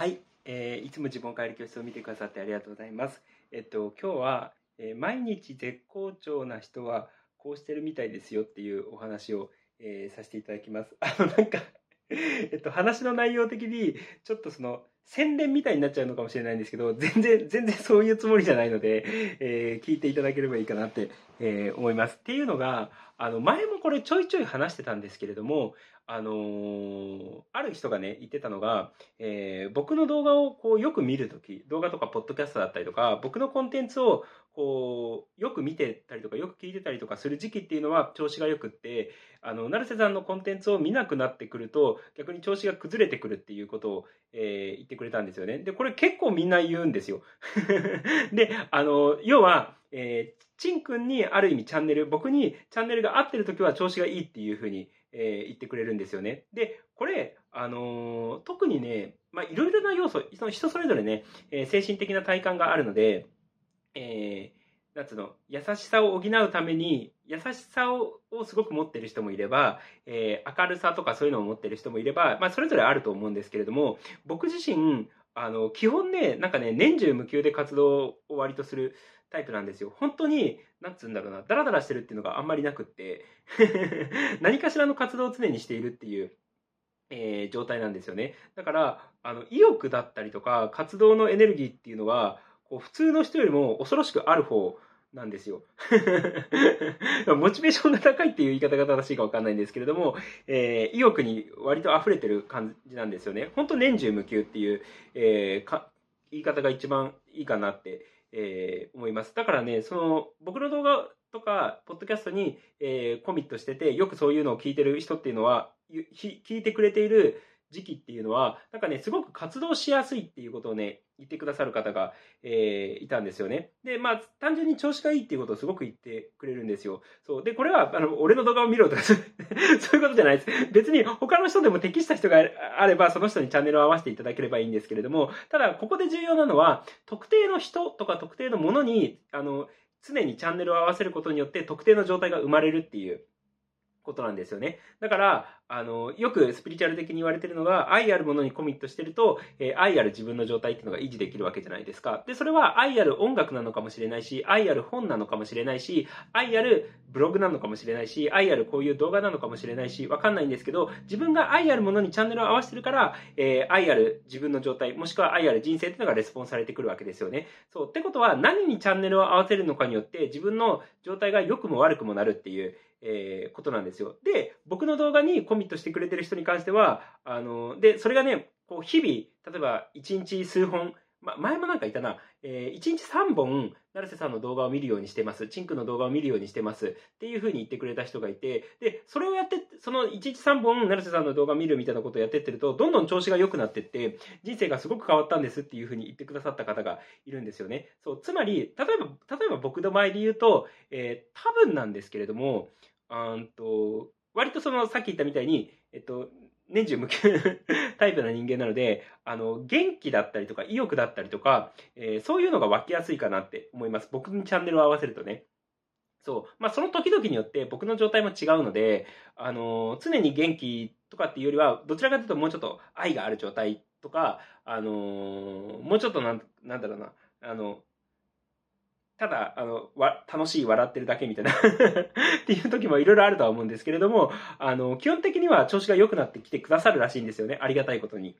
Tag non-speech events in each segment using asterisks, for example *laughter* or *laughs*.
はい、えーいつも自分を変える教室を見てくださってありがとうございます。えっと、今日は、えー毎日絶好調な人はこうしてるみたいですよっていうお話を、えーさせていただきます。あの、なんか、えっと、話の内容的に、ちょっとその、宣伝みたいになっちゃうのかもしれないんですけど、全然、全然そういうつもりじゃないので、えー聞いていただければいいかなって、えー思います。っていうのが、あの、前もこれちょいちょい話してたんですけれども、あのーある人がね、言ってたのが、えー僕の動画をこうよく見るとき、動画とかポッドキャストだったりとか、僕のコンテンツをこうよく見てたりとか、よく聞いてたりとかする時期っていうのは調子がよくって、あの、成瀬さんのコンテンツを見なくなってくると、逆に調子が崩れてくるっていうことを、えー言ってくれたんですよね。で、これ結構みんな言うんですよ。*laughs* で、あの、要は、えー、ちんくんにある意味チャンネル、僕にチャンネルが合ってる時は調子がいいっていうふうに、えー言ってくれるんですよね。で、これ、あのー特にね、まあ、いろいろな要素、その人それぞれね、えー精神的な体感があるので、えーなんつうの、優しさを補うために、優しさをすごく持ってる人もいれば、えー明るさとかそういうのを持ってる人もいれば、まあ、それぞれあると思うんですけれども、僕自身、あの、基本ね、なんかね、年中無休で活動を割とするタイプなんですよ。本当に、なんつうんだろうな、ダラダラしてるっていうのがあんまりなくって、*laughs* 何かしらの活動を常にしているっていう、えー状態なんですよね。だから、あの、意欲だったりとか、活動のエネルギーっていうのは、こう普通の人よりも恐ろしくある方なんですよ。*laughs* モチベーションが高いっていう言い方が正しいかわかんないんですけれども、えー意欲に割と溢れてる感じなんですよね。本当年中無休っていう、えーか言い方が一番いいかなって、えー思います。だからね、その、僕の動画とか、ポッドキャストに、えーコミットしてて、よくそういうのを聞いてる人っていうのは、聞いてくれている時期っていうのは、なんかね、すごく活動しやすいっていうことをね、言ってくださる方が、えーいたんですよね。で、まあ、単純に調子がいいっていうことをすごく言ってくれるんですよ。そう。で、これは、あの、俺の動画を見ろとか、*laughs* そういうことじゃないです。別に、他の人でも適した人があれば、その人にチャンネルを合わせていただければいいんですけれども、ただ、ここで重要なのは、特定の人とか特定のものに、あの、常にチャンネルを合わせることによって、特定の状態が生まれるっていうことなんですよね。だから、あの、よくスピリチュアル的に言われてるのが、愛あるものにコミットしてると、えー愛ある自分の状態っていうのが維持できるわけじゃないですか。で、それは愛ある音楽なのかもしれないし、愛ある本なのかもしれないし、愛あるブログなのかもしれないし、愛あるこういう動画なのかもしれないし、わかんないんですけど、自分が愛あるものにチャンネルを合わせてるから、えー愛ある自分の状態、もしくは愛ある人生っていうのがレスポンスされてくるわけですよね。そう。ってことは、何にチャンネルを合わせるのかによって、自分の状態が良くも悪くもなるっていう、えーことなんですよ。で、僕の動画にコミミットしてくれてる人に関しては、あの、で、それがね、こう、日々、例えば、1日数本、ま、前もなんかいたな、えー、1日3本、成瀬さんの動画を見るようにしてます。チンクの動画を見るようにしてます。っていうふうに言ってくれた人がいて、で、それをやって、その1日3本、成瀬さんの動画を見るみたいなことをやってってると、どんどん調子が良くなってって、人生がすごく変わったんですっていうふうに言ってくださった方がいるんですよね。そう、つまり、例えば、例えば僕の場合で言うと、えー多分なんですけれども、あんと、割とその、さっき言ったみたいに、えっと、年中無休 *laughs* タイプな人間なので、あの、元気だったりとか、意欲だったりとか、えーそういうのが湧きやすいかなって思います。僕にチャンネルを合わせるとね。そう。まあ、その時々によって僕の状態も違うので、あの、常に元気とかっていうよりは、どちらかというともうちょっと愛がある状態とか、あの、もうちょっとなん、なんだろうな、あの、ただ、あの、わ、楽しい、笑ってるだけみたいな *laughs* っていう時もいろいろあるとは思うんですけれども、あの、基本的には調子が良くなってきてくださるらしいんですよね。ありがたいことに。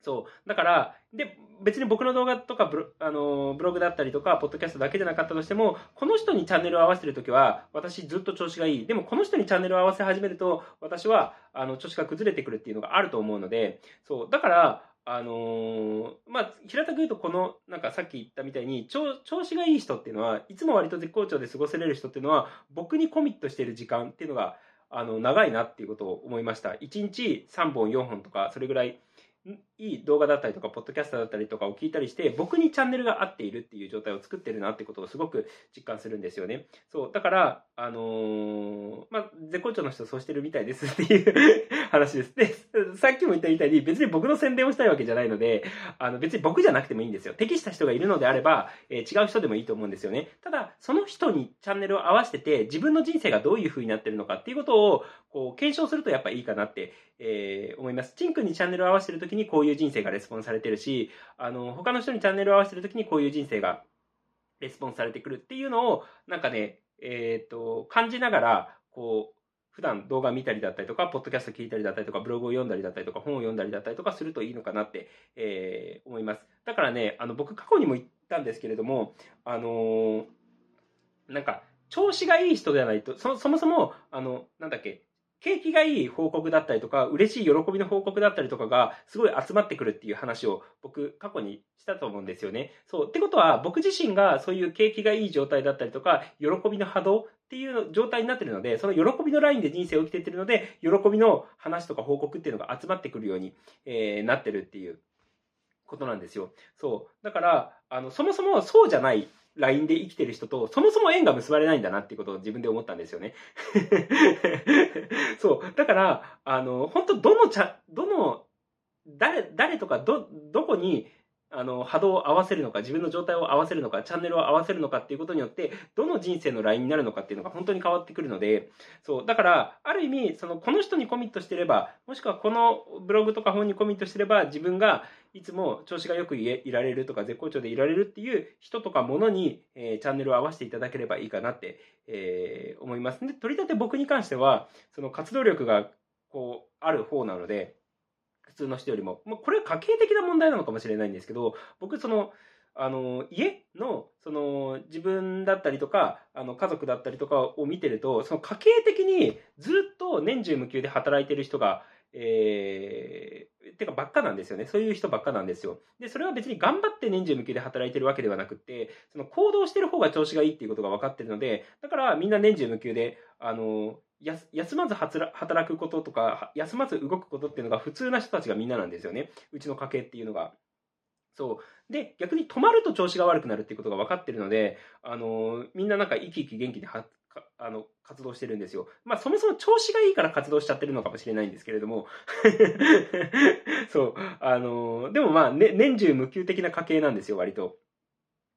そう。だから、で、別に僕の動画とかブロ、あの、ブログだったりとか、ポッドキャストだけじゃなかったとしても、この人にチャンネルを合わせてるときは、私ずっと調子がいい。でも、この人にチャンネルを合わせ始めると、私は、あの、調子が崩れてくるっていうのがあると思うので、そう。だから、あのーまあ、平たく言うと、この、なんかさっき言ったみたいに、調子がいい人っていうのは、いつも割と絶好調で過ごせれる人っていうのは、僕にコミットしている時間っていうのが、あの、長いなっていうことを思いました。1日3本、4本とか、それぐらい、いい動画だったりとか、ポッドキャストだったりとかを聞いたりして、僕にチャンネルが合っているっていう状態を作ってるなってことをすごく実感するんですよね。そう。だから、あのーまあ、絶好調の人そうしてるみたいですっていう話です。で、さっきも言ったみたいに別に僕の宣伝をしたいわけじゃないので、あの別に僕じゃなくてもいいんですよ。適した人がいるのであれば、えー違う人でもいいと思うんですよね。ただ、その人にチャンネルを合わせてて、自分の人生がどういう風になってるのかっていうことを、こう、検証するとやっぱいいかなって、えー思います。チン君にチャンネルを合わせてるときにこういういう人生がレスポンされてるし、あの、他の人にチャンネルを合わせてる時にこういう人生がレスポンスされてくるっていうのを、なんかね、えっ、ー、と、感じながら、こう、普段動画見たりだったりとか、ポッドキャスト聞いたりだったりとか、ブログを読んだりだったりとか、本を読んだりだったりとかするといいのかなって、えー、思います。だからね、あの、僕過去にも言ったんですけれども、あのー、なんか、調子がいい人ではないと、そそもそも、あの、なんだっけ、景気がいい報告だったりとか、嬉しい喜びの報告だったりとかが、すごい集まってくるっていう話を僕、過去にしたと思うんですよね。そう。ってことは、僕自身がそういう景気がいい状態だったりとか、喜びの波動っていう状態になってるので、その喜びのラインで人生を生きてってるので、喜びの話とか報告っていうのが集まってくるように、えー、なってるっていうことなんですよ。そう。だから、あの、そもそもそうじゃないラインで生きてる人と、そもそも縁が結ばれないんだなっていうことを自分で思ったんですよね。*laughs* そう。だから、あの、本当どのちゃ、どの、誰、誰とか、ど、どこに、あの、波動を合わせるのか、自分の状態を合わせるのか、チャンネルを合わせるのかっていうことによって、どの人生のラインになるのかっていうのが本当に変わってくるので、そう、だから、ある意味、その、この人にコミットしてれば、もしくはこのブログとか本にコミットしてれば、自分がいつも調子がよくいられるとか、絶好調でいられるっていう人とかものに、えー、チャンネルを合わせていただければいいかなって、えー、思います。で、取り立て僕に関しては、その活動力が、こう、ある方なので、通の人よりも。まあ、これは家計的な問題なのかもしれないんですけど、僕、その、あの、家の、その、自分だったりとか、あの、家族だったりとかを見てると、その家計的にずっと年中無休で働いてる人が、えー、てかばっかなんですよね。そういう人ばっかなんですよ。で、それは別に頑張って年中無休で働いてるわけではなくて、その行動してる方が調子がいいっていうことが分かってるので、だからみんな年中無休で、あの、休まず働くこととか、休まず動くことっていうのが普通な人たちがみんななんですよね。うちの家系っていうのが。そう。で、逆に止まると調子が悪くなるっていうことが分かってるので、あのみんななんか生き生き元気にあの活動してるんですよ。まあそもそも調子がいいから活動しちゃってるのかもしれないんですけれども。*laughs* そう。あのでもまあ、ね、年中無休的な家系なんですよ、割と。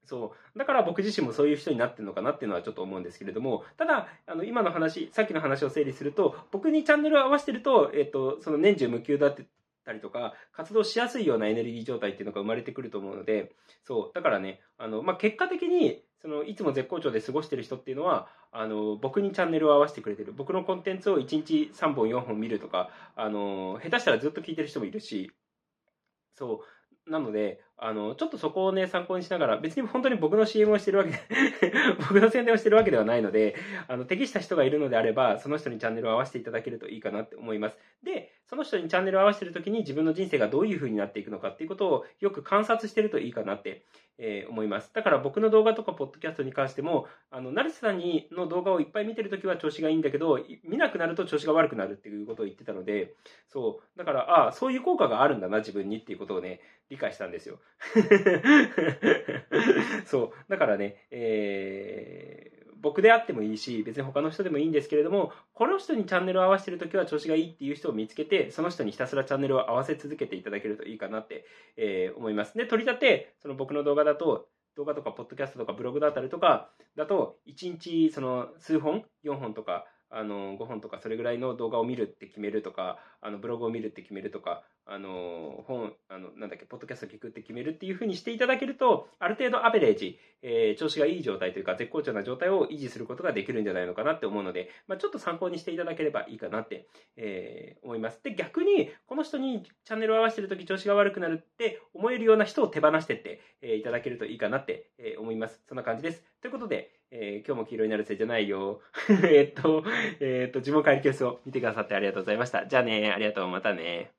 そう。だから僕自身もそういう人になってるのかなっていうのはちょっと思うんですけれども、ただ、あの、今の話、さっきの話を整理すると、僕にチャンネルを合わせてると、えっと、その年中無休だって、たりとか、活動しやすいようなエネルギー状態っていうのが生まれてくると思うので、そう。だからね、あの、まあ、結果的に、その、いつも絶好調で過ごしてる人っていうのは、あの、僕にチャンネルを合わせてくれてる。僕のコンテンツを1日3本4本見るとか、あの、下手したらずっと聞いてる人もいるし、そう。なので、あの、ちょっとそこをね、参考にしながら、別に本当に僕の CM をしてるわけで *laughs* 僕の宣伝をしてるわけではないので、あの、適した人がいるのであれば、その人にチャンネルを合わせていただけるといいかなって思います。で、その人にチャンネルを合わせてるときに自分の人生がどういう風になっていくのかっていうことをよく観察してるといいかなって、えー、思います。だから僕の動画とかポッドキャストに関しても、あの、成瀬さんにの動画をいっぱい見てるときは調子がいいんだけど、見なくなると調子が悪くなるっていうことを言ってたので、そう。だから、ああ、そういう効果があるんだな、自分にっていうことをね、理解したんですよ。*laughs* そう。だからね、えー、僕であってもいいし、別に他の人でもいいんですけれども、この人にチャンネルを合わせてるときは調子がいいっていう人を見つけて、その人にひたすらチャンネルを合わせ続けていただけるといいかなって、えー、思います。で、取り立て、その僕の動画だと、動画とか、ポッドキャストとか、ブログだったりとか、だと、1日、その、数本 ?4 本とか、あの、5本とか、それぐらいの動画を見るって決めるとか、あの、ブログを見るって決めるとか、あの、本、あの、なんだっけ、ポッドキャスト聞くって決めるっていうふうにしていただけると、ある程度アベレージ、えー、調子がいい状態というか、絶好調な状態を維持することができるんじゃないのかなって思うので、まあ、ちょっと参考にしていただければいいかなって、えー、思います。で、逆に、この人にチャンネルを合わせてるとき調子が悪くなるって思えるような人を手放してって、えー、いただけるといいかなって、え思います。そんな感じです。ということで、え、今日も黄色になるせいじゃないよ。*laughs* えっと、*laughs* えっと、自分帰り教室を見てくださってありがとうございました。じゃあね、ありがとう、またね。